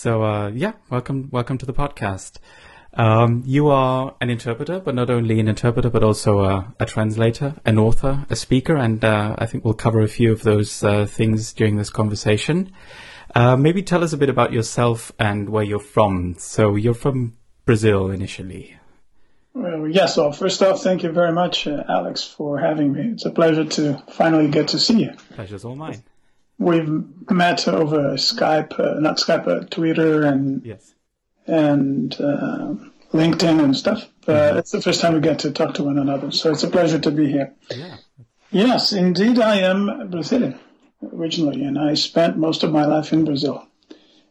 So uh, yeah, welcome, welcome to the podcast. Um, you are an interpreter, but not only an interpreter, but also a, a translator, an author, a speaker, and uh, I think we'll cover a few of those uh, things during this conversation. Uh, maybe tell us a bit about yourself and where you're from. So you're from Brazil initially. Well, yes. Well, first off, thank you very much, uh, Alex, for having me. It's a pleasure to finally get to see you. Pleasure's all mine. We've met over Skype, uh, not Skype, but Twitter and yes. and uh, LinkedIn and stuff. But mm-hmm. it's the first time we get to talk to one another, so it's a pleasure to be here. Yeah. Yes, indeed, I am Brazilian originally, and I spent most of my life in Brazil.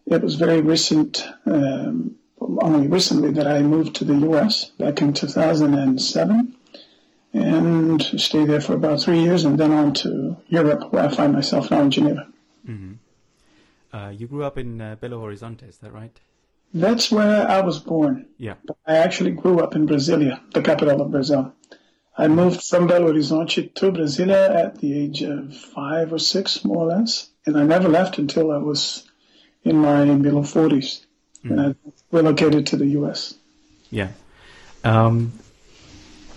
It was very recent. Um, only recently that I moved to the U.S. back in 2007 and stay there for about three years and then on to Europe where I find myself now in Geneva. Mm-hmm. Uh, you grew up in uh, Belo Horizonte, is that right? That's where I was born. Yeah. But I actually grew up in Brasilia, the capital of Brazil. I moved from Belo Horizonte to Brasilia at the age of five or six, more or less, and I never left until I was in my middle 40s mm. and I relocated to the U.S. Yeah. Um,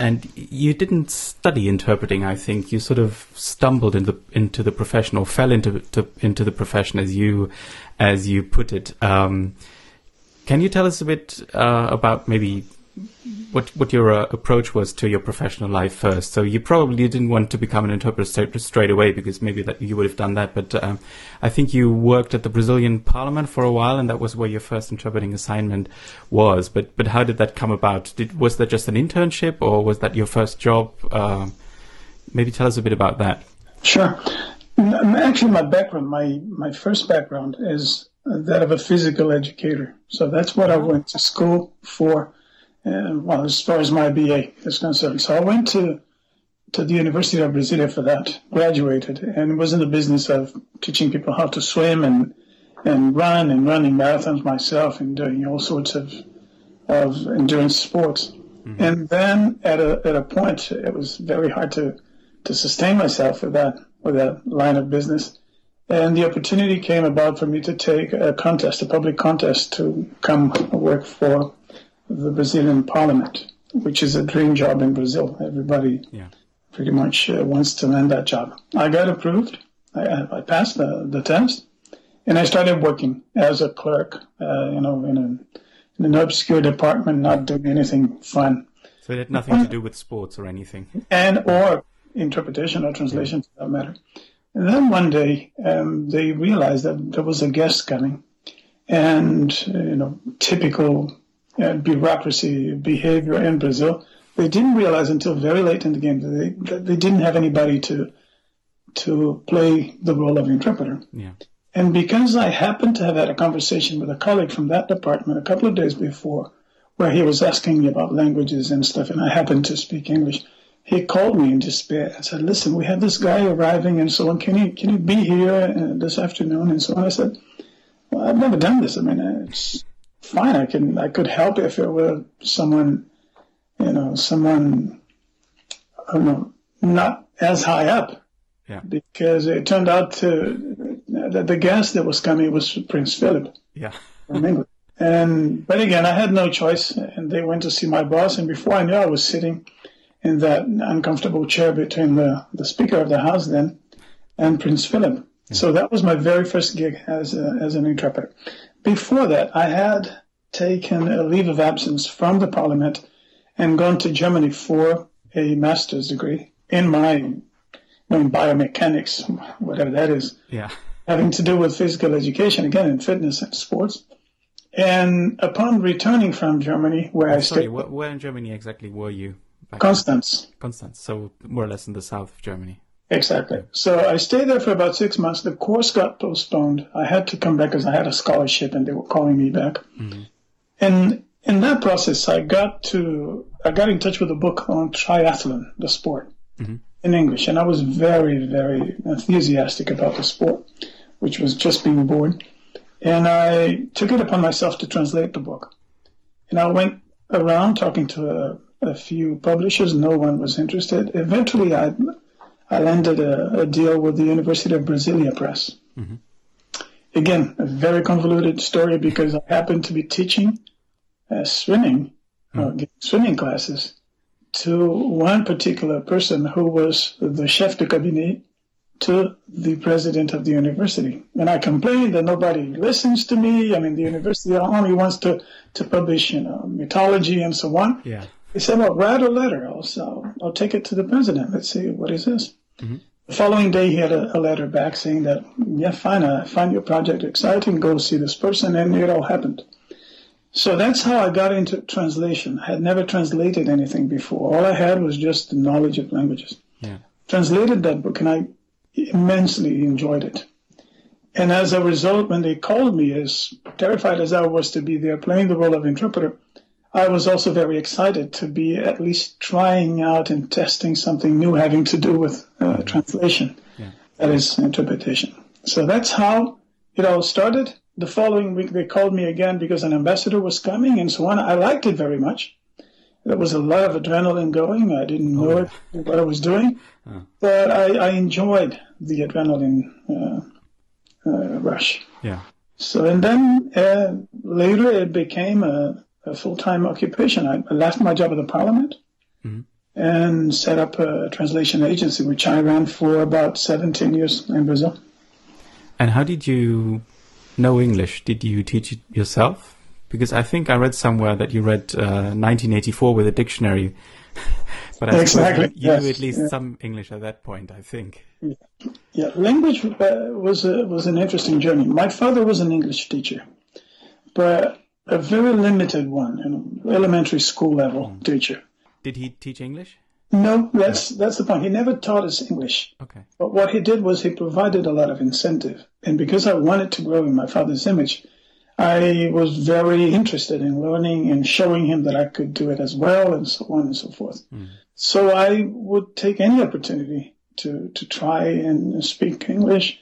and you didn't study interpreting. I think you sort of stumbled into into the profession or fell into to, into the profession as you as you put it. Um, can you tell us a bit uh, about maybe what what your uh, approach was to your professional life first. So you probably didn't want to become an interpreter straight, straight away because maybe that you would have done that. But um, I think you worked at the Brazilian Parliament for a while, and that was where your first interpreting assignment was. But but how did that come about? Did was that just an internship, or was that your first job? Uh, maybe tell us a bit about that. Sure. Actually, my background, my my first background is that of a physical educator. So that's what I went to school for and well, as far as my BA is concerned. So I went to to the University of Brasilia for that, graduated, and was in the business of teaching people how to swim and and run and running marathons myself and doing all sorts of of endurance sports. Mm-hmm. And then at a at a point, it was very hard to to sustain myself with that with that line of business. And the opportunity came about for me to take a contest, a public contest, to come work for the Brazilian parliament, which is a dream job in Brazil. Everybody yeah. pretty much uh, wants to land that job. I got approved. I, I passed the, the test, and I started working as a clerk, uh, you know, in, a, in an obscure department, not doing anything fun. So it had nothing to do with sports or anything. And or interpretation or translation, yeah. for that matter. And then one day, um, they realized that there was a guest coming, and you know, typical bureaucracy behavior in Brazil. They didn't realize until very late in the game that they, that they didn't have anybody to to play the role of interpreter. Yeah. And because I happened to have had a conversation with a colleague from that department a couple of days before, where he was asking me about languages and stuff, and I happened to speak English, he called me in despair and said, "Listen, we have this guy arriving, and so on. Can you can you be here uh, this afternoon?" And so on. I said, "Well, I've never done this. I mean, it's fine. I can I could help if it were someone, you know, someone I don't know, not as high up. Yeah. Because it turned out to that the guest that was coming was Prince Philip. Yeah. from England. And but again, I had no choice, and they went to see my boss. And before I knew, I was sitting in that uncomfortable chair between the the Speaker of the House then and Prince Philip. So that was my very first gig as a, as an interpreter. Before that, I had taken a leave of absence from the parliament and gone to Germany for a master's degree in my in biomechanics, whatever that is. Yeah. Having to do with physical education, again, in fitness and sports. And upon returning from Germany, where oh, I sorry, stayed. where in Germany exactly were you? Constance. Constance, so more or less in the south of Germany. Exactly. So I stayed there for about six months. The course got postponed. I had to come back because I had a scholarship and they were calling me back. Mm-hmm. And in that process, I got to I got in touch with a book on triathlon, the sport, mm-hmm. in English, and I was very, very enthusiastic about the sport, which was just being born. And I took it upon myself to translate the book. And I went around talking to a, a few publishers. No one was interested. Eventually, I I landed a, a, deal with the University of Brasilia Press. Mm-hmm. again, a very convoluted story because I happened to be teaching uh, swimming, uh, swimming classes to one particular person who was the chef de cabinet to the president of the university. And I complained that nobody listens to me. I mean, the university only wants to, to publish, you know, mythology and so on. Yeah. He said, well, write a letter. I'll, I'll, I'll take it to the president. Let's see, what is this? Mm-hmm. The following day, he had a, a, letter back saying that, yeah, fine, I find your project exciting. Go see this person. And it all happened. So that's how I got into translation. I had never translated anything before. All I had was just the knowledge of languages. Yeah. Translated that book, and I immensely enjoyed it. And as a result, when they called me, as terrified as I was to be there playing the role of interpreter, I was also very excited to be at least trying out and testing something new having to do with uh, translation, yeah. that is interpretation. So that's how it all started. The following week, they called me again because an ambassador was coming and so on. I liked it very much. There was a lot of adrenaline going. I didn't know oh, yeah. what I was doing, but I, I, enjoyed the adrenaline uh, uh, rush. Yeah. So, and then uh, later it became a, a full time occupation. I, I, left my job at the parliament mm-hmm. and set up a translation agency, which I ran for about 17 years in Brazil. And how did you know English? Did you teach it yourself? Because I think I read somewhere that you read uh, 1984 with a dictionary. but I exactly. you yes. knew at least yeah. some English at that point, I think. Yeah, yeah. language uh, was a, was an interesting journey. My father was an English teacher, but a very limited one, know, elementary school level mm. teacher. Did he teach English? No, that's that's the point. He never taught us English. Okay. But what he did was he provided a lot of incentive, and because I wanted to grow in my father's image, I was very interested in learning and showing him that I could do it as well, and so on and so forth. Mm. So I would take any opportunity to to try and speak English.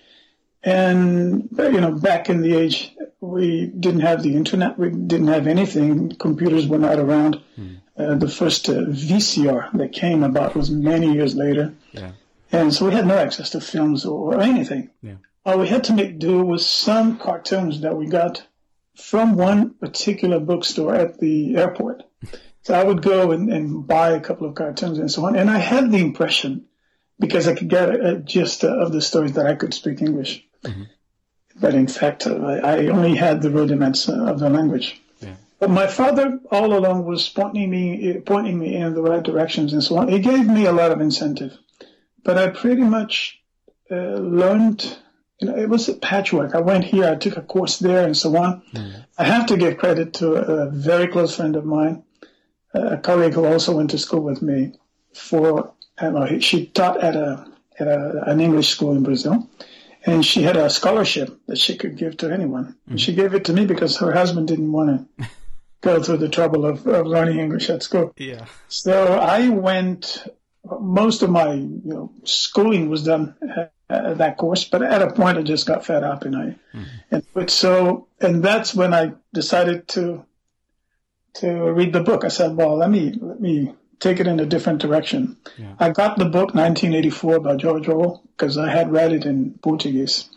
And you know, back in the age, we didn't have the internet. We didn't have anything. Computers were not around. Mm. Uh, the first uh, VCR that came about was many years later. Yeah. And so we had no access to films or, or anything. Yeah. All we had to make do was some cartoons that we got from one particular bookstore at the airport. So I would go and, and buy a couple of cartoons and so on. And I had the impression, because I could get a, a gist of the stories, that I could speak English. Mm-hmm. But in fact, I only had the rudiments of the language. Yeah. But my father all along was pointing me, pointing me in the right directions and so on. He gave me a lot of incentive, but I pretty much uh, learned. You know, it was a patchwork. I went here, I took a course there, and so on. Mm. I have to give credit to a very close friend of mine, a colleague who also went to school with me. For uh, she taught at a at a, an English school in Brazil, and she had a scholarship that she could give to anyone. Mm. She gave it to me because her husband didn't want to go through the trouble of, of learning English at school. Yeah. So I went. Most of my you know schooling was done at, at that course, but at a point I just got fed up, and I mm. and but so and that's when I decided to to read the book. I said, well, let me let me take it in a different direction. Yeah. I got the book 1984 by George Orwell because I had read it in Portuguese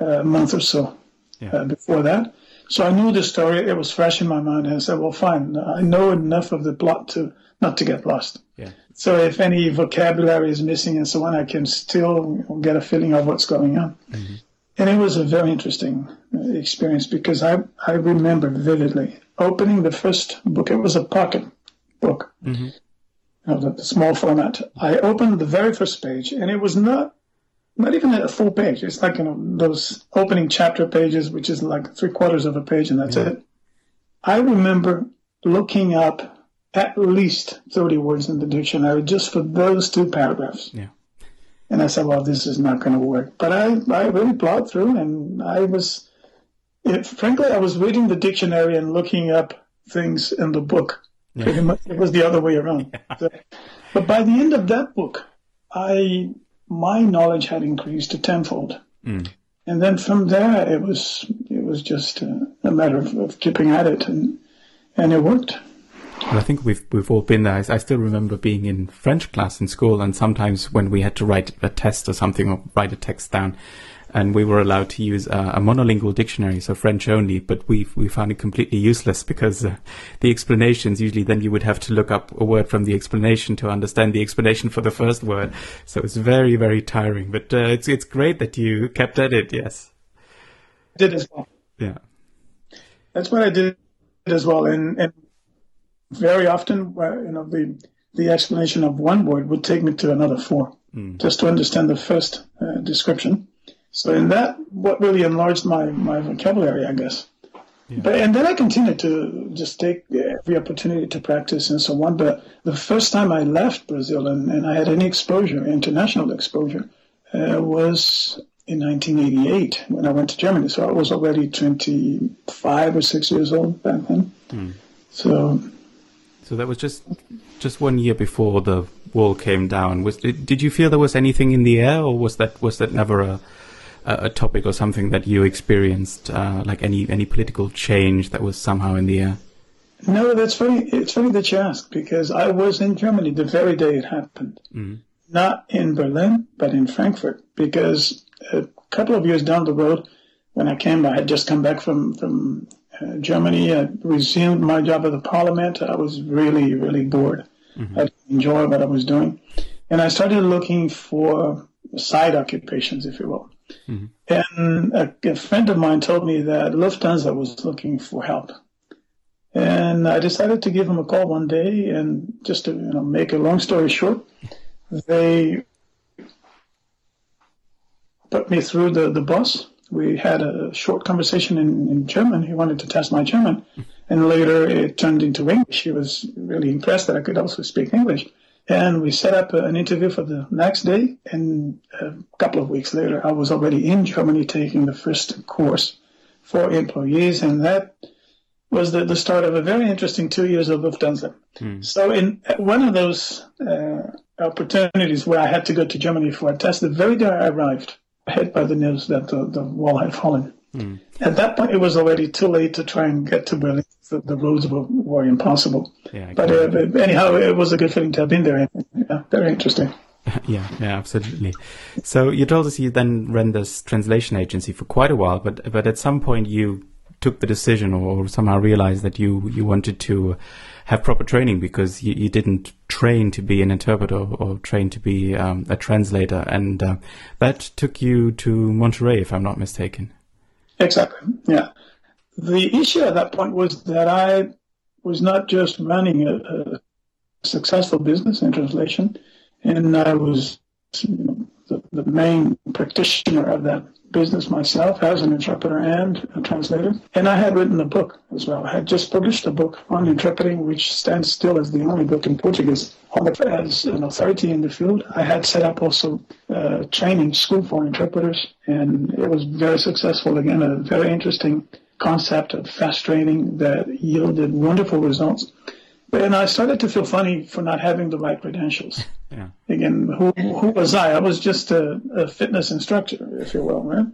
uh, a month or so Yeah. uh, before that. So I knew the story. It was fresh in my mind. And I said, well, fine. I know enough of the plot to not to get lost. Yeah. So if any vocabulary is missing and so on, I can still get a feeling of what's going on. Mhm. And it was a very interesting uh, experience because I, I remember vividly opening the first book. It was a pocket book, Mhm. The, the small format. I opened the very first page and it was not, not even a full page. It's like, you know, those opening chapter pages, which is like three quarters of a page and that's Yeah. it. I remember looking up at least 30 words in the dictionary just for those two paragraphs. Yeah. And I said, well, this is not going to work. But I, I really plowed through and I was, it, frankly, I was reading the dictionary and looking up things in the book. Yeah. Pretty much, it was the other way around. So- but by the end of that book, I, my knowledge had increased to tenfold. Mm. And then from there, it was, it was just a, a matter of, of keeping at it and, and it worked. Well, I think we've we've all been there. I, I still remember being in French class in school, and sometimes when we had to write a test or something or write a text down, and we were allowed to use uh, a monolingual dictionary, so French only. But we we found it completely useless because uh, the explanations usually then you would have to look up a word from the explanation to understand the explanation for the first word. So it's very very tiring. But uh, it's it's great that you kept at it. Yes, I did as well. Yeah, that's what I did as well, and and very often, you know, the the explanation of one word would take me to another four mm. just to understand the first uh, description. So in that, what really enlarged my, my vocabulary, I guess. Yeah. But and then I continued to just take every opportunity to practice and so on. But the first time I left Brazil and, and I had any exposure, international exposure, uh, was in 1988 when I went to Germany. So I was already 25 or six years old back then. Mm. So, so that was just just one year before the wall came down. Was did you feel there was anything in the air, or was that was that never a a topic or something that you experienced, uh, like any any political change that was somehow in the air? No, that's funny. It's funny that you ask because I was in Germany the very day it happened. Mm-hmm. Not in Berlin, but in Frankfurt, because a couple of years down the road, when I came, I had just come back from from uh, Germany. I resumed my job at the parliament. I was really, really bored. Mm-hmm. I didn't enjoy what I was doing. And I started looking for side occupations, if you will. Mm-hmm. And a, a, friend of mine told me that Lufthansa was looking for help. And I decided to give him a call one day and just to you know make a long story short, they put me through the, the bus we had a short conversation in, in German. He wanted to test my German. And later it turned into English. He was really impressed that I could also speak English. And we set up an interview for the next day. And a couple of weeks later, I was already in Germany taking the first course for employees. And that was the, the start of a very interesting two years of Lufthansa. Mm. So in one of those uh, opportunities where I had to go to Germany for a test, the very day I arrived, hit by the news that the, the wall had fallen. Mm. At that point, it was already too late to try and get to Berlin. The, the roads were, were impossible. Yeah, but uh, anyhow, it was a good feeling to have been there. Yeah, very interesting. yeah, yeah, absolutely. So you told us you then ran this translation agency for quite a while, but but at some point you took the decision or somehow realized that you you wanted to have proper training because you, you didn't train to be an interpreter or train to be um, a translator. And uh, that took you to Monterey, if I'm not mistaken. Exactly, yeah. The issue at that point was that I was not just running a, a successful business in translation, and I was you know, the, the main practitioner of that business myself as an interpreter and a translator. And I had written a book as well. I had just published a book on interpreting, which stands still as the only book in Portuguese as an authority in the field. I had set up also a training school for interpreters, and it was very successful. Again, a very interesting concept of fast training that yielded wonderful results. And I started to feel funny for not having the right credentials. Yeah. Again, who, who was I? I was just a, a fitness instructor, if you will, right?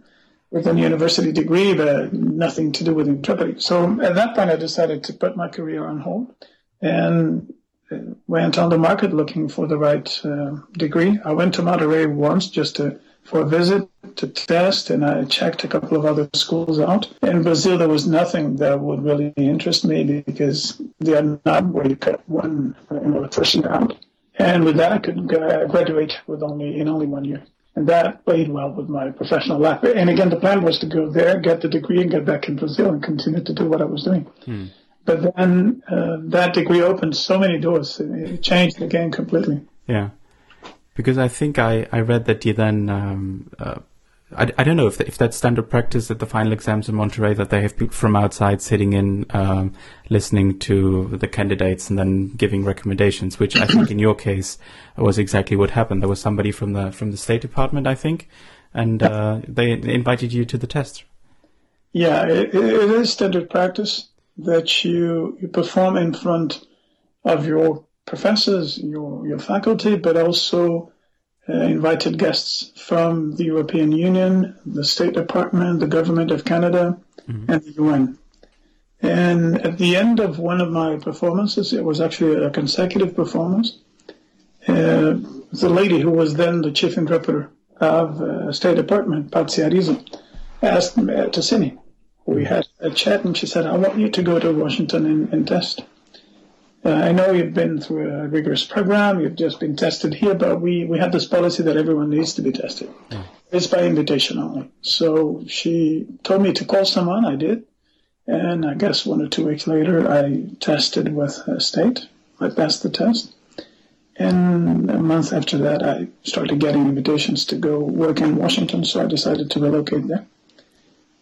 With a university degree, but nothing to do with interpreting. So at that point, I decided to put my career on hold and went on the market looking for the right uh, degree. I went to Monterey once just to for a visit to test, and I checked a couple of other schools out. In Brazil, there was nothing that would really interest me because they are not where you cut one person out. And with that, I could graduate with only in only one year. And that played well with my professional life. And again, the plan was to go there, get the degree, and get back in Brazil and continue to do what I was doing. Hmm. But then uh, that degree opened so many doors; it changed the game completely. Yeah, because I think I, I read that you then um, uh, I, I don't know if if that's standard practice at the final exams in Monterey that they have people from outside sitting in, um, listening to the candidates and then giving recommendations. Which I think in your case was exactly what happened. There was somebody from the from the State Department, I think, and uh, they invited you to the test. Yeah, it, it is standard practice that you you perform in front of your professors, your your faculty, but also uh, invited guests from the European Union, the State Department, the Government of Canada, mm-hmm. and the UN. And at the end of one of my performances, it was actually a consecutive performance, uh, the lady who was then the chief interpreter of uh, State Department, Patsy Arizu, asked uh, me. We had a chat, and she said, "I want you to go to Washington and, and test." Uh, I know you've been through a rigorous program. You've just been tested here, but we, we have this policy that everyone needs to be tested. Mm. It's by invitation only. So she told me to call someone. I did. And I guess one or two weeks later, I tested with a state. I passed the test. And a month after that, I started getting invitations to go work in Washington. So I decided to relocate there.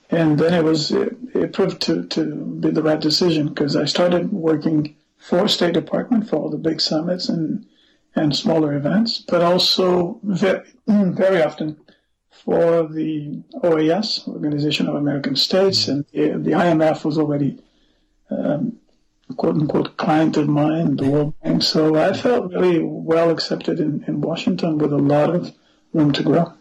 And then it was, it, it proved to, to be the right decision because I started working for State Department for all the big summits and and smaller events, but also very, very often for the OAS, Organization of American States, and the, the IMF was already um, quote unquote client of mine, the World Bank. So I felt really well accepted in, in Washington with a lot of room to grow.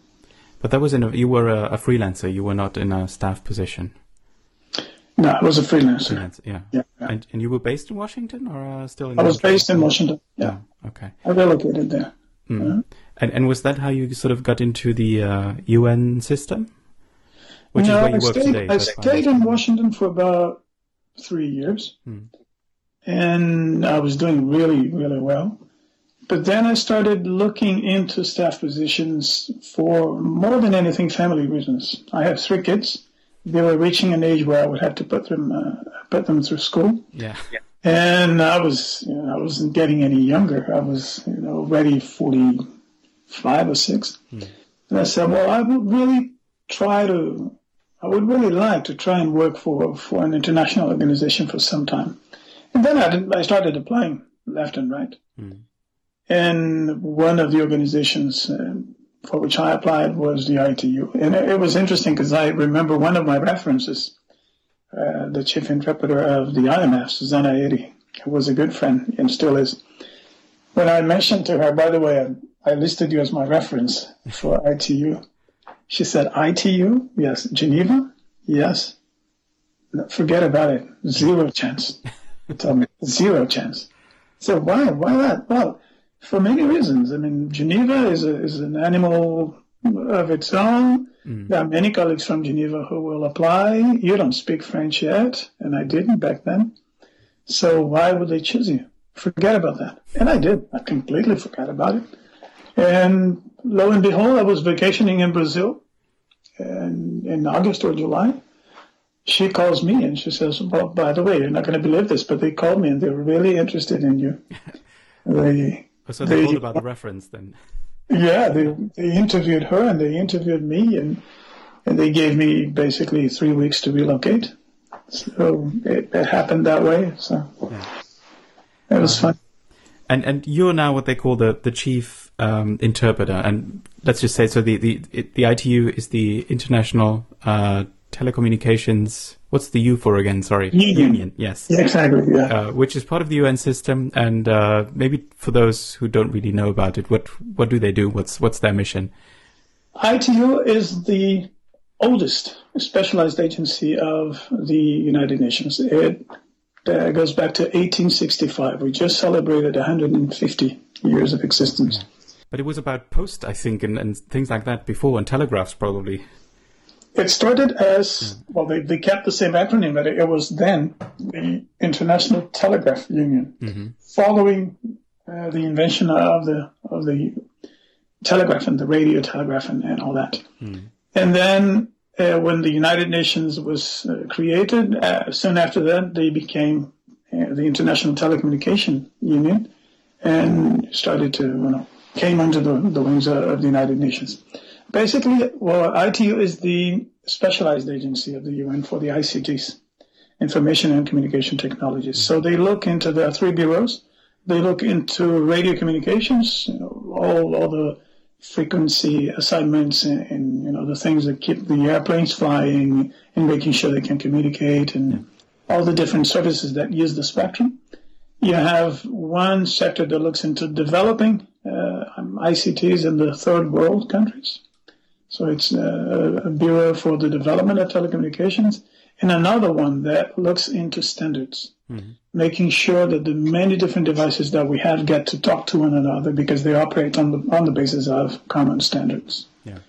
But that was in a, you were a, a freelancer. You were not in a staff position. No, I was a freelancer. Freelance, yeah. yeah. And, and you were based in Washington or uh, still in? I was based in Washington. Yeah. Oh, okay. I relocated there. Mm. And and was that how you sort of got into the uh, UN system? Which no, is where you I work stayed, today. I stayed in Washington for about three years, mm. and I was doing really really well. But then I started looking into staff positions for more than anything family reasons. I have three kids they were reaching an age where I would have to put them uh, put them through school. Yeah. yeah. And I was, you know, I wasn't getting any younger. I was, you know, already forty five or six. Hmm. And I said, well, I would really try to, I would really like to try and work for for an international organization for some time. And then I, did, I started applying left and right. Hmm. And one of the organizations uh, for which I applied was the ITU. And it, was interesting because I remember one of my references, uh, the chief interpreter of the IMF, Susanna Eri, who was a good friend and still is. When I mentioned to her, by the way, I, I listed you as my reference for ITU. She said, ITU? Yes. Geneva? Yes. Forget about it. Zero chance. Tell me, zero chance. So why? Why not? Well, for many reasons. I mean, Geneva is, a, is an animal of its own. Mm. There are many colleagues from Geneva who will apply. You don't speak French yet, and I didn't back then. So why would they choose you? Forget about that. And I did. I completely forgot about it. And lo and behold, I was vacationing in Brazil and in August or July. She calls me and she says, Well, by the way, you're not going to believe this, but they called me and they're really interested in you. they so they, they about the reference then. Yeah, they they interviewed her and they interviewed me and and they gave me basically three weeks to relocate. So it, it happened that way. So yeah. it was um, fun. And and you're now what they call the the chief um, interpreter. And let's just say so the the the ITU is the International uh, Telecommunications What's the U for again? Sorry. Union. Union. Yes. Yeah, exactly. Yeah. Uh, which is part of the UN system, and uh, maybe for those who don't really know about it, what what do they do? What's what's their mission? ITU is the oldest specialized agency of the United Nations. It uh, goes back to 1865. We just celebrated 150 years of existence. Yeah. But it was about post, I think, and, and things like that before, and telegraphs probably. It started as well. They, they kept the same acronym, but it, it was then the International Telegraph Union, mm-hmm. following uh, the invention of the of the telegraph and the radio telegraph and, and all that. Mm. And then uh, when the United Nations was uh, created, uh, soon after that they became uh, the International Telecommunication Union and started to you know came under the, the wings of, of the United Nations. Basically, well, ITU is the specialized agency of the UN for the ICTs, information and communication technologies. So they look into the three bureaus. They look into radio communications, you know, all all the frequency assignments and, and, you know the things that keep the airplanes flying and making sure they can communicate and all the different services that use the spectrum. You have one sector that looks into developing uh, ICTs in the third world countries. So it's a, a Bureau for the Development of Telecommunications, and another one that looks into standards, mm-hmm. making sure that the many different devices that we have get to talk to one another because they operate on the on the basis of common standards. Yeah.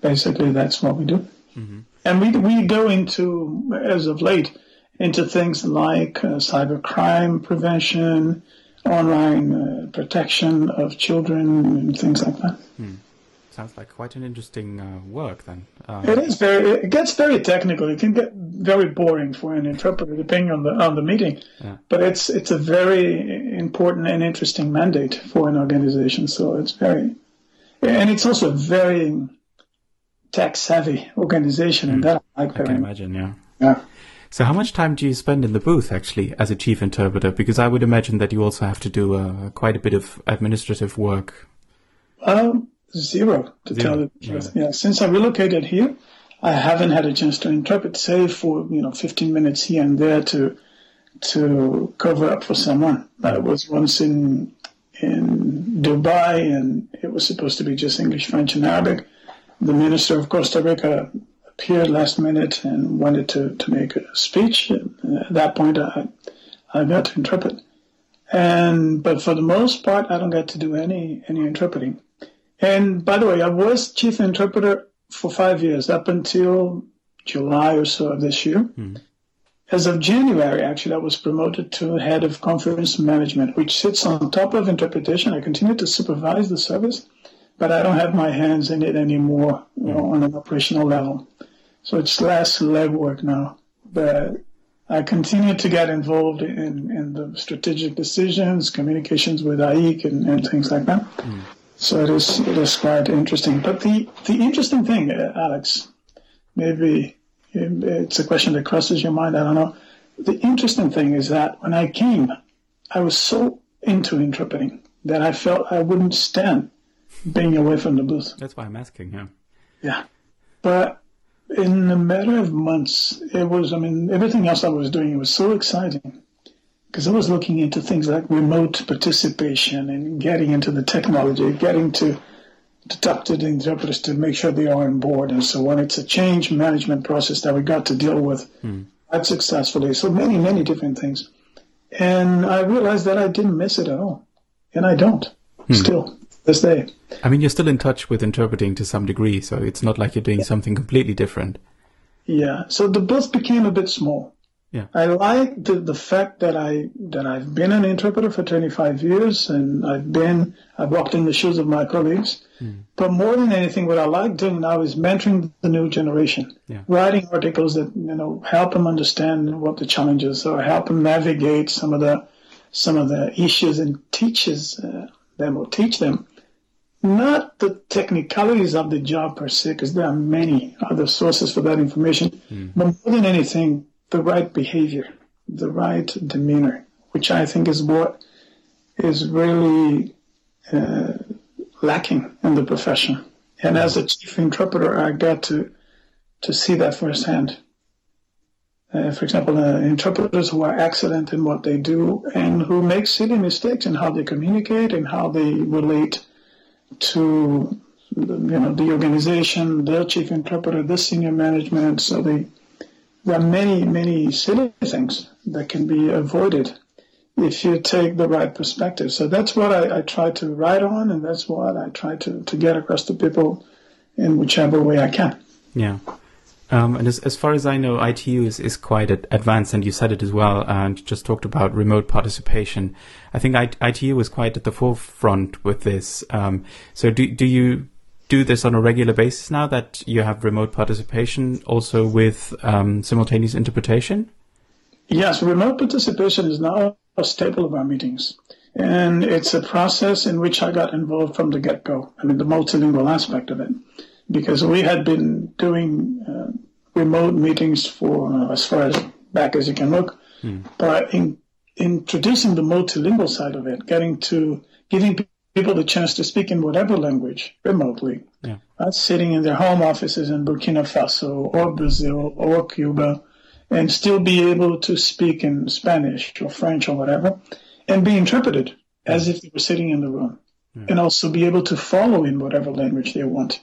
basically that's what we do. Mm-hmm. And we we go into as of late into things like uh, cybercrime prevention, online uh, protection of children, and things like that. Hmm. Sounds like quite an interesting uh, work then. Um, it is very. It gets very technical. It can get very boring for an interpreter, depending on the on the meeting. Yeah. But it's it's a very important and interesting mandate for an organization. So it's very, and it's also a very tech savvy organization, mm. and that I like. I can imagine. Yeah. Yeah. So, how much time do you spend in the booth actually as a chief interpreter? Because I would imagine that you also have to do uh, quite a bit of administrative work. Um, zero to zero. tell the truth. Yeah. yeah. Since I relocated here, I haven't had a chance to interpret, say, for you know, 15 minutes here and there to to cover up for someone. I was once in in Dubai, and it was supposed to be just English, French, and Arabic. The minister of Costa Rica appeared last minute and wanted to, to make a speech. At that point, I, I got to interpret. And but for the most part, I don't get to do any any interpreting. And by the way, I was chief interpreter for five years up until July or so of this year. Mm. As of January, actually, I was promoted to head of conference management, which sits on top of interpretation. I continue to supervise the service, but I don't have my hands in it anymore you know, on an operational level. So it's less legwork now. But I continue to get involved in, in the strategic decisions, communications with AIIC and, and things like that. Mm. So it is, it is quite interesting. But the, the interesting thing, uh, Alex, maybe it's a question that crosses your mind, I don't know. The interesting thing is that when I came, I was so into interpreting that I felt I wouldn't stand being away from the booth. That's why I'm asking, yeah. Yeah. But in a matter of months, it was, I mean, everything else I was doing was so exciting because I was looking into things like remote participation and getting into the technology, getting to, to talk to the interpreters to make sure they are on board and so on. It's a change management process that we got to deal with mm. quite successfully. So many, many different things. And I realized that I didn't miss it at all. And I don't mm. still this day. I mean, you're still in touch with interpreting to some degree, so it's not like you're doing yeah. something completely different. Yeah. So the booth became a bit small. Yeah. I like the, the fact that I that I've been an interpreter for 25 years and I've been I've walked in the shoes of my colleagues. Mm. But more than anything, what I like doing now is mentoring the new generation, yeah. writing articles that you know help them understand what the challenges are, help them navigate some of the some of the issues, and teaches uh, them or teach them not the technicalities of the job per se, because there are many other sources for that information, mm. but more than anything, the right behavior, the right demeanor, which I think is what is really uh, lacking in the profession. And as a chief interpreter, I got to to see that firsthand. Uh, for example, uh, interpreters who are excellent in what they do and who make silly mistakes in how they communicate and how they relate to you know the organization, the chief interpreter, the senior management. So they, there are many many silly things that can be avoided if you take the right perspective. So that's what I, I try to write on, and that's what I try to, to get across to people in whichever way I can. Yeah. Um, and as, as far as I know, ITU is, is quite advanced, and you said it as well, and just talked about remote participation. I think ITU is quite at the forefront with this. Um, so do, do you do this on a regular basis now that you have remote participation also with um, simultaneous interpretation? Yes, remote participation is now a staple of our meetings. And it's a process in which I got involved from the get go. I mean, the multilingual aspect of it because we had been doing uh, remote meetings for uh, as far as back as you can look, mm. but in introducing the multilingual side of it, getting to giving people the chance to speak in whatever language remotely, yeah. sitting in their home offices in Burkina Faso or Brazil or Cuba, and still be able to speak in Spanish or French or whatever, and be interpreted as if they were sitting in the room, yeah. and also be able to follow in whatever language they want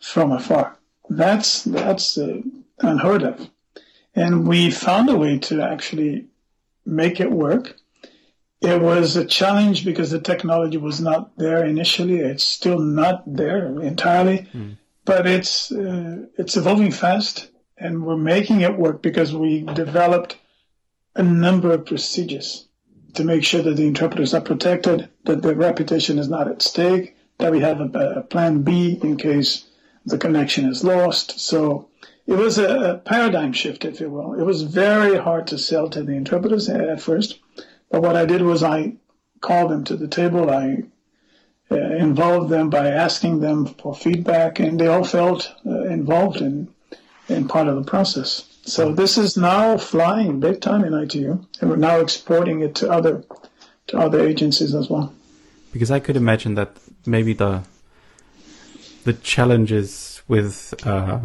from afar. That's that's uh, unheard of, and we found a way to actually make it work. It was a challenge because the technology was not there initially. It's still not there entirely, mm. but it's uh, it's evolving fast, and we're making it work because we developed a number of procedures to make sure that the interpreters are protected, that their reputation is not at stake, that we have a, a plan B in case the connection is lost. So it was a, a, paradigm shift, if you will. It was very hard to sell to the interpreters at first, but what I did was I called them to the table. I uh, involved them by asking them for feedback, and they all felt uh, involved in in part of the process. So this is now flying big time in ITU, and we're now exporting it to other to other agencies as well. Because I could imagine that maybe the the challenges with uh,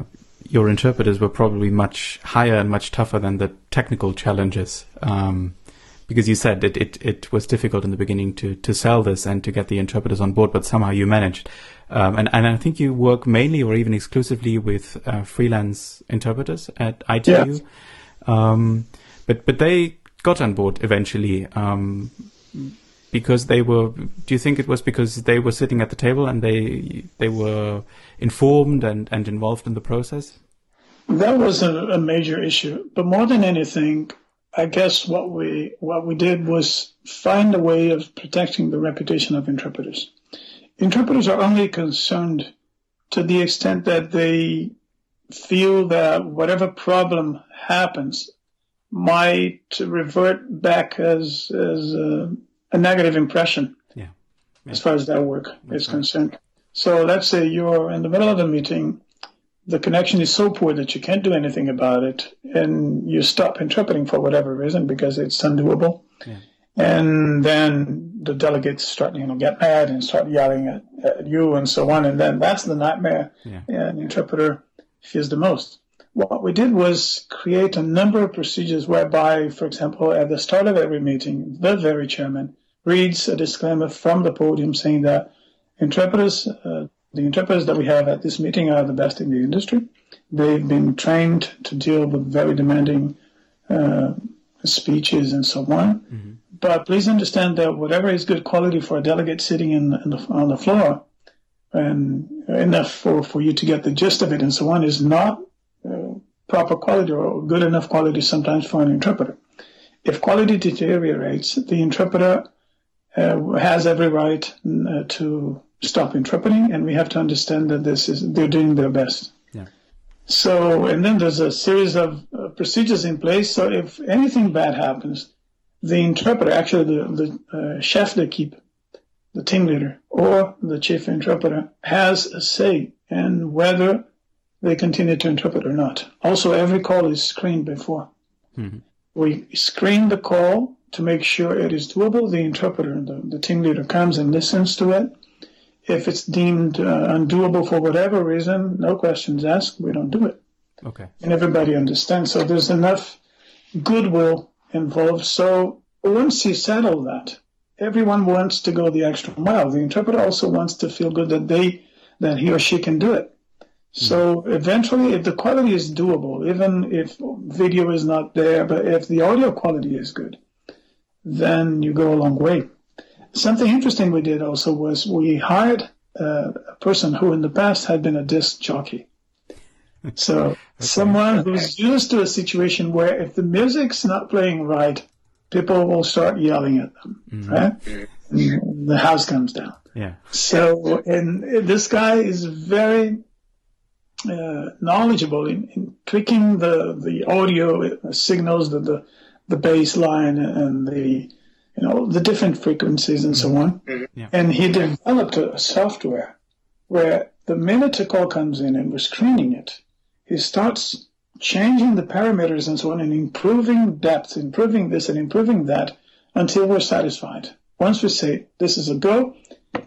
your interpreters were probably much higher and much tougher than the technical challenges. Um, because you said it, it, it was difficult in the beginning to, to sell this and to get the interpreters on board, but somehow you managed. Um, and, and I think you work mainly or even exclusively with uh, freelance interpreters at ITU. Yes. Um, but, but they got on board eventually. Um, because they were do you think it was because they were sitting at the table and they they were informed and, and involved in the process that was a, a major issue but more than anything i guess what we what we did was find a way of protecting the reputation of interpreters interpreters are only concerned to the extent that they feel that whatever problem happens might revert back as as uh, a negative impression yeah. yeah. as far as that work is concerned. So let's say you're in the middle of a meeting, the connection is so poor that you can't do anything about it, and you stop interpreting for whatever reason because it's undoable. Yeah. And then the delegates start, you know, get mad and start yelling at, at you and so on. And then that's the nightmare yeah. an interpreter fears the most. What we did was create a number of procedures whereby, for example, at the start of every meeting, the very chairman reads a disclaimer from the podium saying that interpreters, uh, the interpreters that we have at this meeting are the best in the industry. They've been trained to deal with very demanding uh, speeches and so on. Mm-hmm. But please understand that whatever is good quality for a delegate sitting in, in the, on the floor and enough for, for you to get the gist of it and so on is not uh, proper quality or good enough quality sometimes for an interpreter. If quality deteriorates, the interpreter uh, has every right uh, to stop interpreting, and we have to understand that this is they're doing their best. Yeah. So, and then there's a series of uh, procedures in place. So, if anything bad happens, the interpreter, actually the, the uh, chef d'équipe, the team leader, or the chief interpreter, has a say in whether they continue to interpret or not. Also, every call is screened before. Mm-hmm. We screen the call to make sure it is doable, the interpreter, the, the team leader comes and listens to it. If it's deemed uh, undoable for whatever reason, no questions asked, we don't do it. Okay. And everybody understands. So there's enough goodwill involved. So once you settle that, everyone wants to go the extra mile. The interpreter also wants to feel good that they, that he or she can do it. So eventually, if the quality is doable, even if video is not there, but if the audio quality is good, then you go a long way. Something interesting we did also was we hired uh, a person who in the past had been a disc jockey. So okay. someone who's used to a situation where if the music's not playing right, people will start yelling at them, mm-hmm. right? And the house comes down. Yeah. So, and this guy is very uh, knowledgeable in, in tweaking the, the audio signals, the, the the bass line and the you know the different frequencies and so on. Yeah. And he developed a software where the minute a call comes in and we're screening it, he starts changing the parameters and so on and improving depth, improving this and improving that until we're satisfied. Once we say this is a go,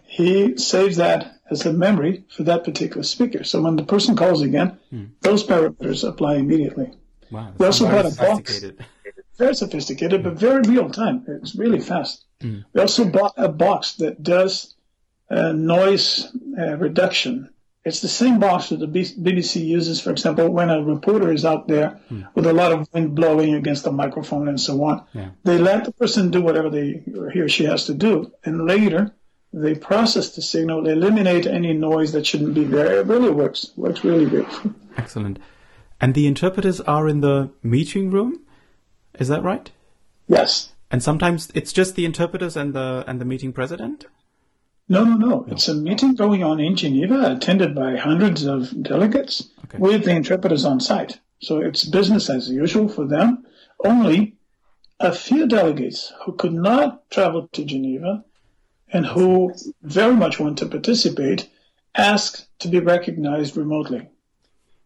he saves that as a memory for that particular speaker. So when the person calls again, mm. those parameters apply immediately. Wow, we also got a box very sophisticated, but very real time. It's really fast. Mm. We also bought a box that does uh, noise uh, reduction. It's the same box that the BBC uses, for example, when a reporter is out there mm. with a lot of wind blowing against the microphone and so on. Yeah. They let the person do whatever they or he or she has to do, and later they process the signal, they eliminate any noise that shouldn't be there. It really works. Works really good. Excellent. And the interpreters are in the meeting room? Is that right? Yes. And sometimes it's just the interpreters and the and the meeting president? No, no, no. It's a meeting going on in Geneva, attended by hundreds of delegates Okay. with the interpreters on site. So it's business as usual for them. Only a few delegates who could not travel to Geneva and who very much want to participate ask to be recognized remotely.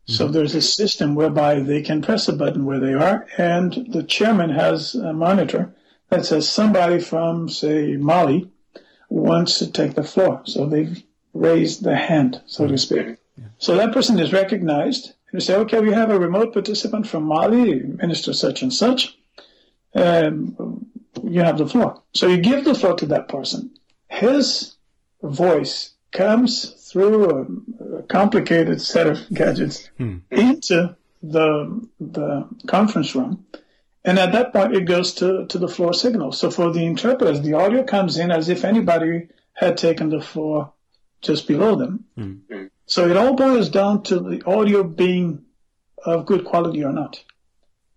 So there's a system whereby they can press a button where they are, and the chairman has a monitor that says somebody from, say, Mali wants to take the floor. So they've raised the hand, so to speak. So that person is recognized. And you say, okay, we have a remote participant from Mali, Minister such and such. Um, you have the floor. So you give the floor to that person. His voice comes through a, a complicated set of gadgets into the the conference room. And at that point, it goes to, to the floor signal. So for the interpreters, the audio comes in as if anybody had taken the floor just below them. So it all boils down to the audio being of good quality or not.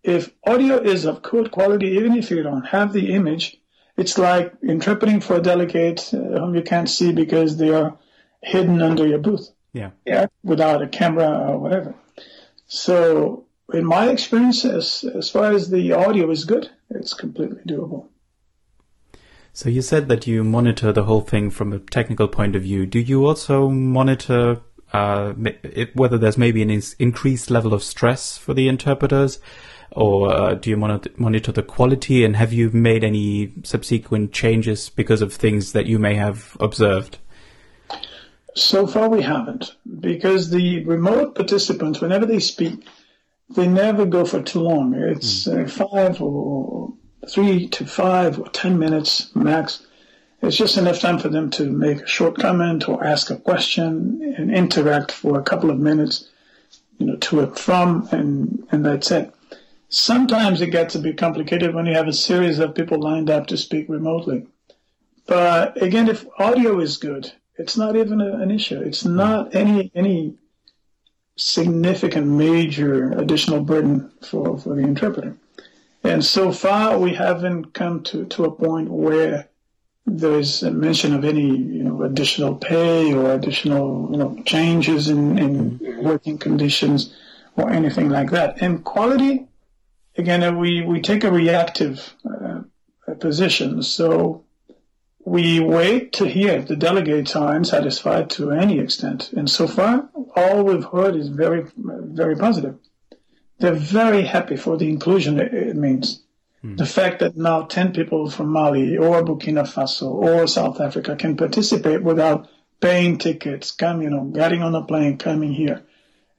If audio is of good quality, even if you don't have the image, it's like interpreting for a delegate uh, whom you can't see because they are hidden under your booth Yeah. yeah, without a camera or whatever. So, in my experience, as, as far as the audio is good, it's completely doable. So you said that you monitor the whole thing from a technical point of view. Do you also monitor uh, it, whether there's maybe an is- increased level of stress for the interpreters, or uh, do you monitor, monitor the quality? And have you made any subsequent changes because of things that you may have observed? So far, we haven't, because the remote participants, whenever they speak, they never go for too long. It's uh, five or three to five or ten minutes max. It's just enough time for them to make a short comment or ask a question and interact for a couple of minutes, you know, to and from, and, and that's it. Sometimes it gets a bit complicated when you have a series of people lined up to speak remotely. But again, if audio is good, it's not even a, an issue. It's not any any significant major additional burden for, for the interpreter. And so far, we haven't come to, to a point where there is a mention of any you know additional pay or additional you know changes in, in working conditions or anything like that. And quality, again, we we take a reactive uh, position. So we wait to hear if the delegates are unsatisfied to any extent. And so far, all we've heard is very, very positive. They're very happy for the inclusion it, means. The fact that now 10 people from Mali or Burkina Faso or South Africa can participate without paying tickets, come, you know, getting on a plane, coming here,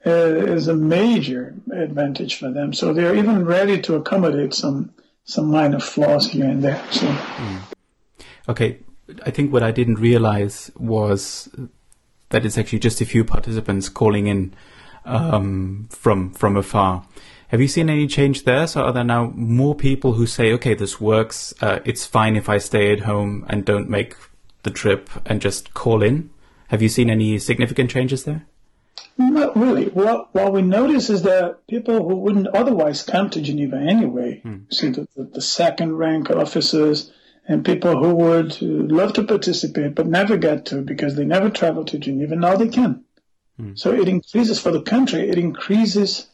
uh, is a major advantage for them. So they're even ready to accommodate some, some minor flaws here and there. So. Okay, I think what I didn't realize was that it's actually just a few participants calling in um, from from afar. Have you seen any change there? So are there now more people who say, "Okay, this works. Uh, it's fine if I stay at home and don't make the trip and just call in"? Have you seen any significant changes there? Not really. What, what we notice is that people who wouldn't otherwise come to Geneva anyway, see the, the, the second rank officers and people who would uh, love to participate but never get to because they never travel to Geneva, now they can. So it increases for the country, it increases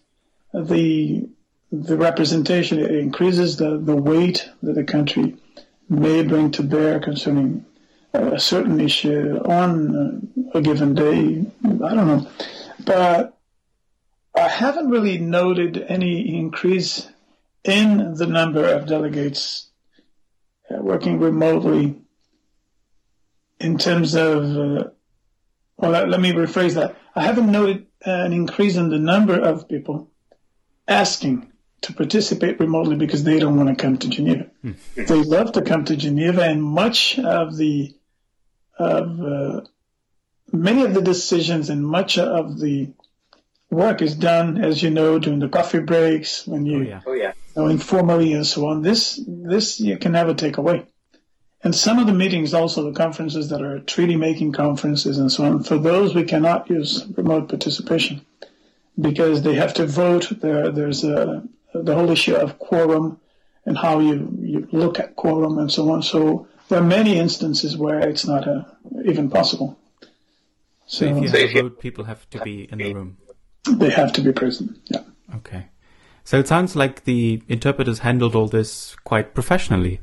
the the representation, it increases the, the weight that the country may bring to bear concerning a certain issue on uh, a given day. I don't know. But I haven't really noted any increase in the number of delegates uh, working remotely in terms of, uh, well, let, let me rephrase that. I haven't noted an increase in the number of people asking to participate remotely because they don't want to come to Geneva. They love to come to Geneva, and much of the of uh, many of the decisions and much of the work is done, as you know, during the coffee breaks when you, yeah. Oh yeah. you know, informally and so on. This this you can never take away. And some of the meetings, also the conferences that are treaty making conferences and so on, for those we cannot use remote participation because they have to vote. There, there's a, the whole issue of quorum and how you, you look at quorum and so on. So there are many instances where it's not uh, even possible. So, so if you have a vote, people have to be in the room. They have to be present. Yeah. Okay. So it sounds like the interpreters handled all this quite professionally,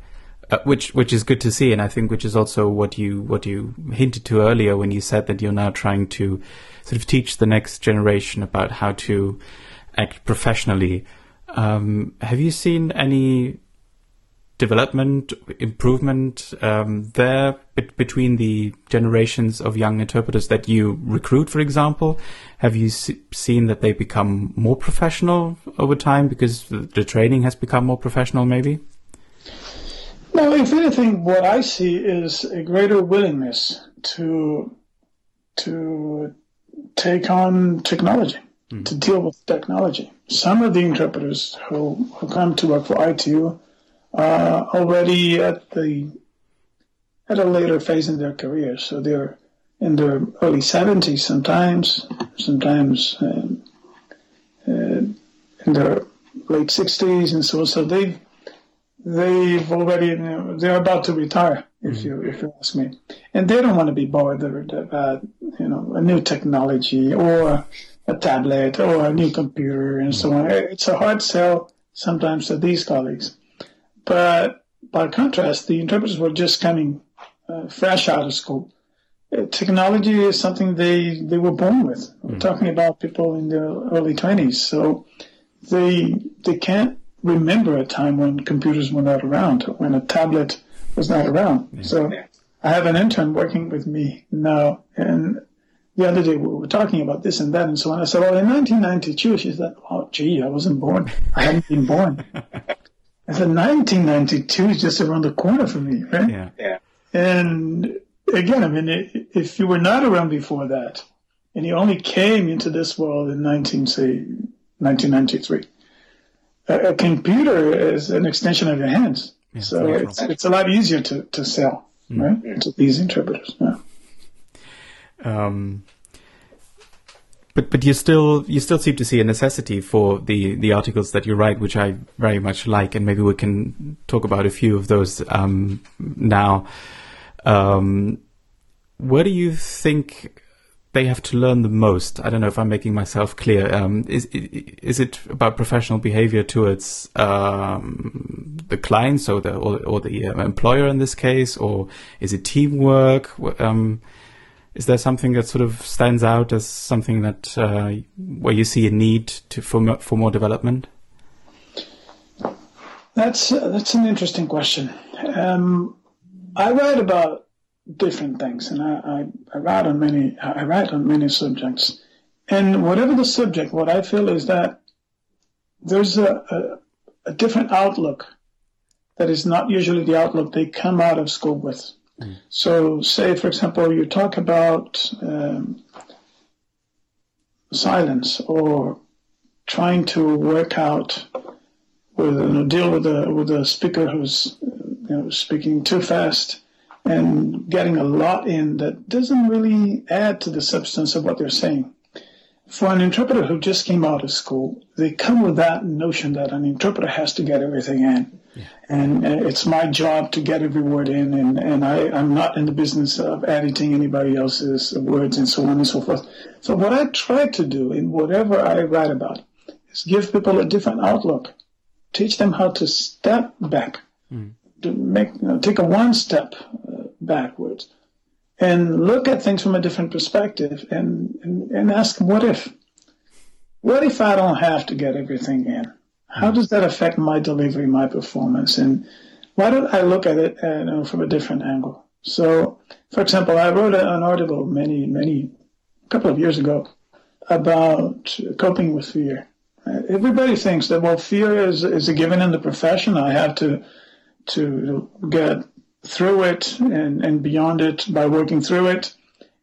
uh, which which is good to see, and I think which is also what you what you hinted to earlier when you said that you're now trying to sort of teach the next generation about how to act professionally. Um, have you seen any development, improvement um, there be- between the generations of young interpreters that you recruit, for example? Have you se- seen that they become more professional over time because the, training has become more professional, maybe? No, if anything, what I see is a greater willingness to to take on technology, mm. to deal with technology. Some of the interpreters who, who come to work for ITU uh, already at the at a later phase in their career. So they're in their early 70s sometimes, sometimes um, uh, in their late 60s, and so on. so they've they've already you know, they're about to retire. If mm-hmm. you if you ask me, and they don't want to be bothered about you know a new technology or a tablet or a new computer and so on. It's a hard sell sometimes to these colleagues. But by contrast, the interpreters were just coming uh, fresh out of school. Uh, technology is something they, they were born with. We're mm-hmm. talking about people in their early 20s. So they, they can't remember a time when computers were not around, when a tablet was not around. Yeah. So I have an intern working with me now, and the other day we were talking about this and that and so on. I said, well, in 1992, she said, oh, gee, I wasn't born. I hadn't been born. I said 1992 is just around the corner for me, right? Yeah. yeah. And again, I mean, if you were not around before that, and you only came into this world in 19, say, 1993, a, a computer is an extension of your hands. Yeah, so it's, it's a lot easier to, to sell, mm. right, to these interpreters. Yeah. Um, but but you still you still seem to see a necessity for the the articles that you write, which I very much like, and maybe we can talk about a few of those um, now. Um, where do you think they have to learn the most? I don't know if I'm making myself clear. Um, is is it about professional behavior towards um, the clients or the or, or the uh, employer in this case, or is it teamwork? Um, is there something that sort of stands out as something that uh, where you see a need to for for more development? That's uh, that's an interesting question. Um, I write about different things, and I, I, I, write on many I write on many subjects. And whatever the subject, what I feel is that there's a, a, a different outlook that is not usually the outlook they come out of school with. So, say, for example, you talk about um, silence or trying to work out with you know, deal with a with a speaker who's you know speaking too fast and getting a lot in that doesn't really add to the substance of what they're saying. For an interpreter who just came out of school, they come with that notion that an interpreter has to get everything in. And it's my job to get every word in, and, and I, I'm not in the business of editing anybody else's words and so on and so forth. So what I try to do in whatever I write about is give people a different outlook, teach them how to step back, mm. to make you know, take a one step uh, backwards, and look at things from a different perspective, and, and and ask what if. What if I don't have to get everything in? How does that affect my delivery, my performance? And why don't I look at it uh, you know, from a different angle? So, for example, I wrote an article many, many, a couple of years ago about coping with fear. Uh, everybody thinks that well, fear is is a given in the profession. I have to to get through it and, and beyond it by working through it.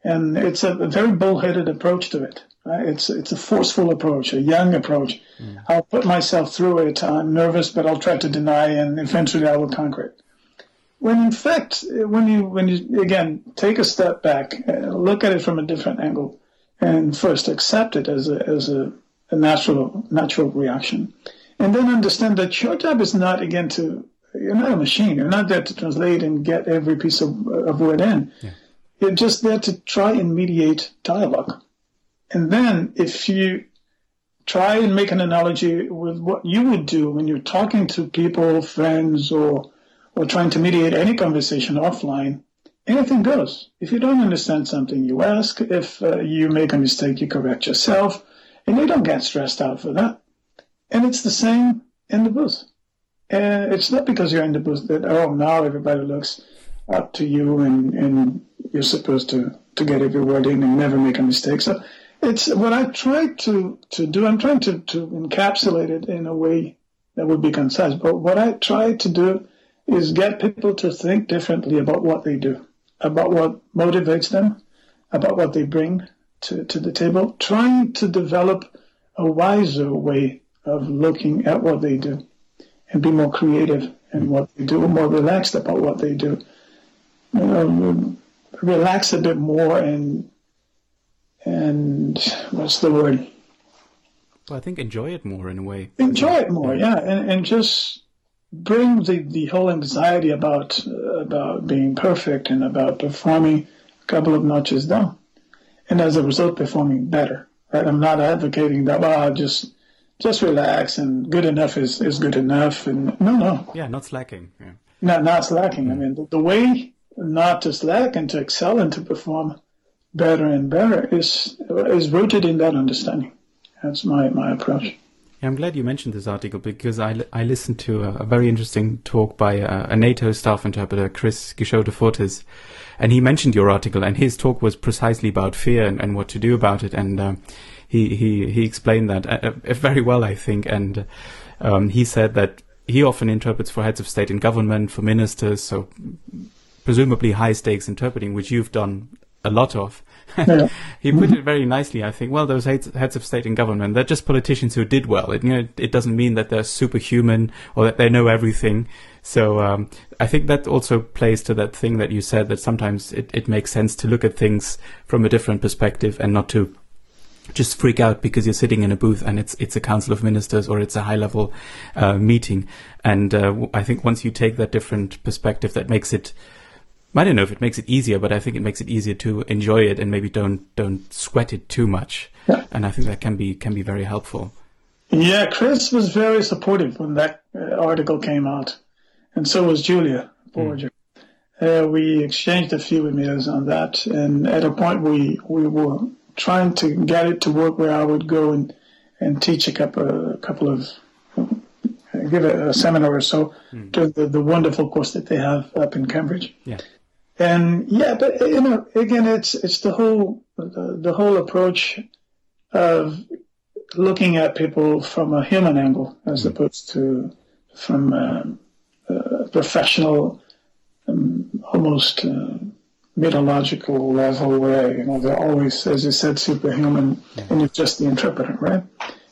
And it's a, a very bullheaded approach to it. Right? It's it's a forceful approach, a young approach. Mm. I'll put myself through it. I'm nervous, but I'll try to deny, and eventually I will conquer it. when in fact, when you when you again take a step back, uh, look at it from a different angle, and first accept it as a as a, a natural natural reaction, and then understand that your job is not again to you're not a machine. You're not there to translate and get every piece of, of word in. Yeah. You're just there to try and mediate dialogue. And then if you try and make an analogy with what you would do when you're talking to people, friends, or or trying to mediate any conversation offline, anything goes. If you don't understand something, you ask. If uh, you make a mistake, you correct yourself, and you don't get stressed out for that. And it's the same in the booth. And it's not because you're in the booth that oh now everybody looks up to you and, and you're supposed to, to get every word in and never make a mistake. So it's what I try to, to do. I'm trying to, to encapsulate it in a way that would be concise. But what I try to do is get people to think differently about what they do, about what motivates them, about what they bring to, to the table, trying to develop a wiser way of looking at what they do and be more creative in mm-hmm. what they do, more relaxed about what they do. You know, relax a bit more and and what's the word? Well, I think enjoy it more in a way. Enjoy it more, yeah, and and just bring the, the whole anxiety about about being perfect and about performing a couple of notches down, and as a result, performing better. Right? I'm not advocating that. Well, just just relax and good enough is, is good enough. And no, no. Yeah, not slacking. Yeah. Not not slacking. Mm. I mean, the, the, way not to slack and to excel and to perform better and better is is rooted in that understanding. That's my my approach. Yeah, I'm glad you mentioned this article because I, I listened to a, a very interesting talk by a, a, NATO staff interpreter, Chris Guichot-de and he mentioned your article, and his talk was precisely about fear and, and what to do about it. And uh, he, he, he explained that uh, uh, very well, I think. And um, he said that he often interprets for heads of state and government, for ministers, so presumably high stakes interpreting, which you've done a lot of. Yeah. he put it very nicely, I think. Well, those heads, heads of state and government, they're just politicians who did well. It, you know, it doesn't mean that they're superhuman or that they know everything. So um, I think that also plays to that thing that you said that sometimes it, it makes sense to look at things from a different perspective and not to just freak out because you're sitting in a booth and it's it's a council of ministers or it's a high level uh, meeting. And uh, I think once you take that different perspective, that makes it I don't know if it makes it easier, but I think it makes it easier to enjoy it and maybe don't don't sweat it too much. Yeah. And I think that can be can be very helpful. Yeah, Chris was very supportive when that uh, article came out, and so was Julia Borger. Mm. Uh, we exchanged a few emails on that, and at a point we we were trying to get it to work where I would go and and teach a couple a couple of give a, a seminar or so mm. to the, the wonderful course that they have up in Cambridge. Yeah. And yeah, but you know, again, it's it's the whole the, the whole approach of looking at people from a human angle as mm. opposed to from a, a professional, um, almost uh, mythological level where you know they're always, as you said, superhuman, yeah. and you're just the interpreter, right?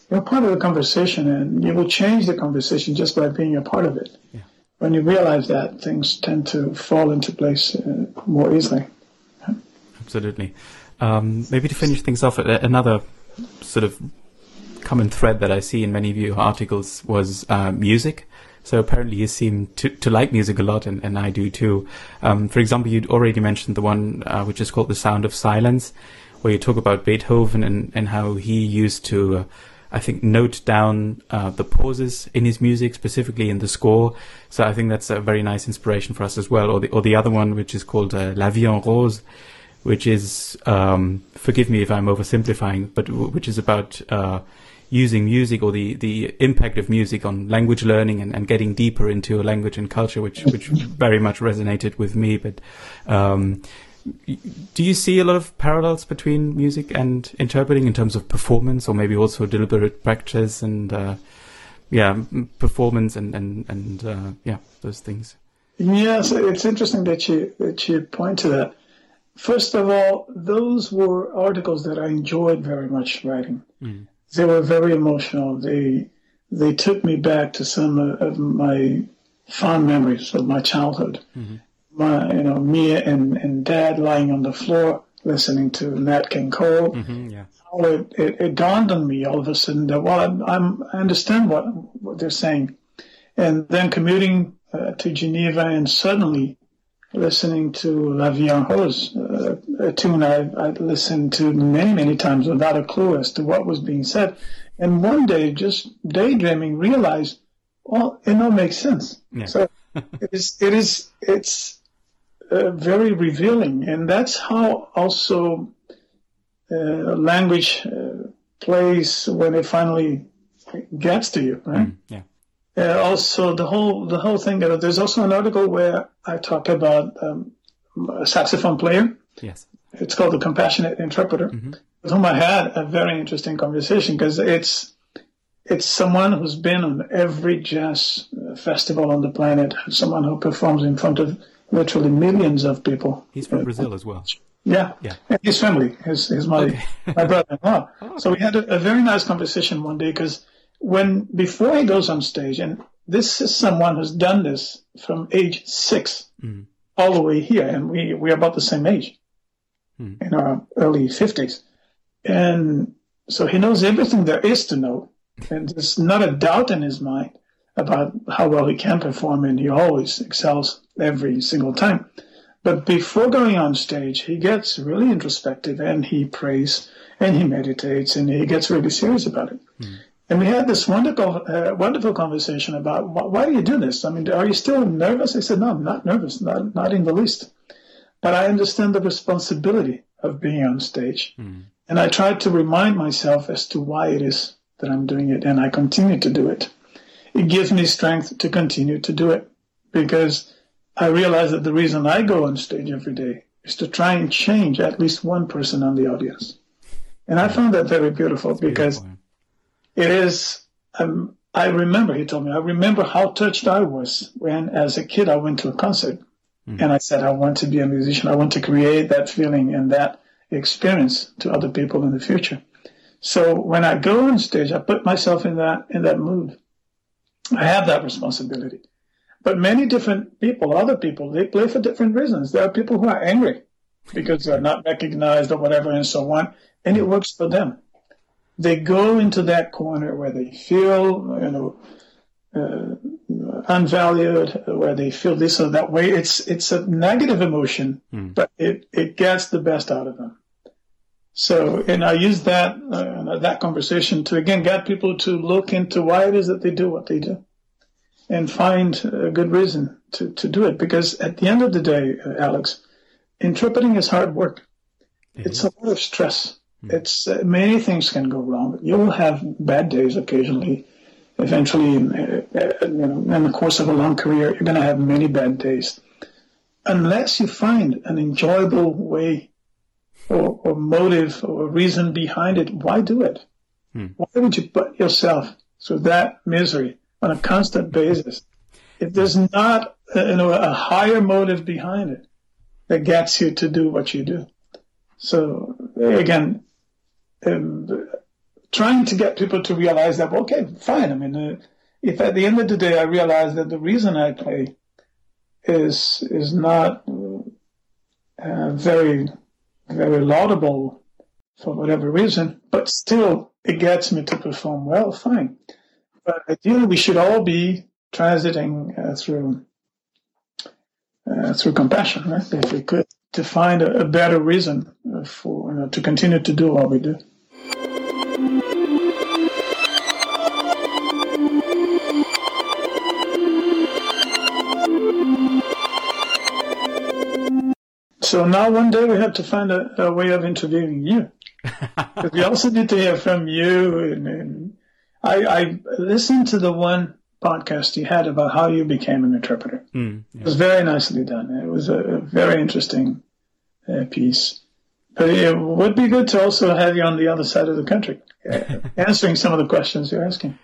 You're part of the conversation, and you will change the conversation just by being a part of it. Yeah when you realize that, things tend to fall into place uh, more easily. Absolutely. Um, maybe to finish things off, another sort of common thread that I see in many of your articles was uh, music. So apparently you seem to, to like music a lot, and, and I do too. Um, for example, you'd already mentioned the one uh, which is called The Sound of Silence, where you talk about Beethoven and, and how he used to uh, I think, note down uh, the pauses in his music, specifically in the score. So I think that's a very nice inspiration for us as well. Or the or the other one, which is called uh, La Vie en Rose, which is um, forgive me if I'm oversimplifying, but w- which is about uh, using music or the, the impact of music on language learning and, and getting deeper into a language and culture, which which very much resonated with me. But um, do you see a lot of parallels between music and interpreting in terms of performance or maybe also deliberate practice and uh, yeah performance and and and uh, yeah those things yes it's interesting that you that you point to that first of all those were articles that i enjoyed very much writing mm. they were very emotional they they took me back to some of my fond memories of my childhood. Mm-hmm. My, you know, me and, and dad lying on the floor listening to Nat King Cole. Mm-hmm, yeah. Oh, it, it, it, dawned on me all of a sudden that, well, I'm, I'm i understand what, what they're saying. And then commuting uh, to Geneva and suddenly listening to La Vie en Rose, uh, a tune I, I listened to many, many times without a clue as to what was being said. And one day, just daydreaming, realized, well, it all makes sense. Yeah. So it is, it is, it's uh, very revealing. And that's how also uh, language uh, plays when it finally gets to you, right? Mm, yeah. Uh, also, the whole the whole thing. There's also an article where I talk about um, a saxophone player. Yes. It's called the Compassionate Interpreter, mm-hmm. with whom I had a very interesting conversation because it's it's someone who's been on every jazz festival on the planet. Someone who performs in front of literally millions of people. He's from Brazil as well. Yeah, yeah. His family, his, his my okay. my brother-in-law. Oh, okay. So we had a, a, very nice conversation one day because when before he goes on stage, and this is someone who's done this from age six mm. all the way here, and we we're about the same age mm. in our early fifties, and so he knows everything there is to know, and there's not a doubt in his mind about how well he can perform, and he always excels every single time. But before going on stage, he gets really introspective and he prays and he meditates and he gets really serious about it. Mm. And we had this wonderful, uh, wonderful conversation about why, why, do you do this? I mean, are you still nervous? I said, no, I'm not nervous, not, not in the least. But I understand the responsibility of being on stage. Mm. And I try to remind myself as to why it is that I'm doing it. And I continue to do it. It gives me strength to continue to do it because I realize that the reason I go on stage every day is to try and change at least one person on the audience. And I found that very beautiful That's because beautiful. it is, um, I remember, he told me, I remember how touched I was when as a kid I went to a concert Mm. and I said, I want to be a musician. I want to create that feeling and that experience to other people in the future. So when I go on stage, I put myself in that, in that mood. I have that responsibility. But many different people, other people, they play for different reasons. There are people who are angry because they're not recognized or whatever and so on, and it works for them. They go into that corner where they feel, you know, uh, unvalued, where they feel this or that way. It's it's a negative emotion, Mm. but it it gets the best out of them. So, and I use that uh, that conversation to again get people to look into why it is that they do what they do and find a good reason to, to do it. Because at the end of the day, uh, Alex, interpreting is hard work. It it's is. a lot of stress. It's uh, many things can go wrong. You will have bad days occasionally. Eventually, uh, uh, you know, in the course of a long career, you're going to have many bad days. Unless you find an enjoyable way or, motive or reason behind it, why do it? Hmm. Why would you put yourself through that misery on a constant basis? If there's not uh, you know, a higher motive behind it that gets you to do what you do. So again, um, trying to get people to realize that, okay, fine. I mean, uh, if at the end of the day I realize that the reason I play is is not uh, very very laudable for whatever reason, but still it gets me to perform well, fine. But ideally, we should all be transiting uh, through uh, through compassion, right? If we could, to find a, a better reason uh, for you know, to continue to do what we do. So now one day we have to find a, a way of interviewing you. But we also need to hear from you. And, and I, I listened to the one podcast you had about how you became an interpreter. Mm, It was very nicely done. It was a, a very interesting uh, piece. But it would be good to also have you on the other side of the country, uh, answering some of the questions you're asking.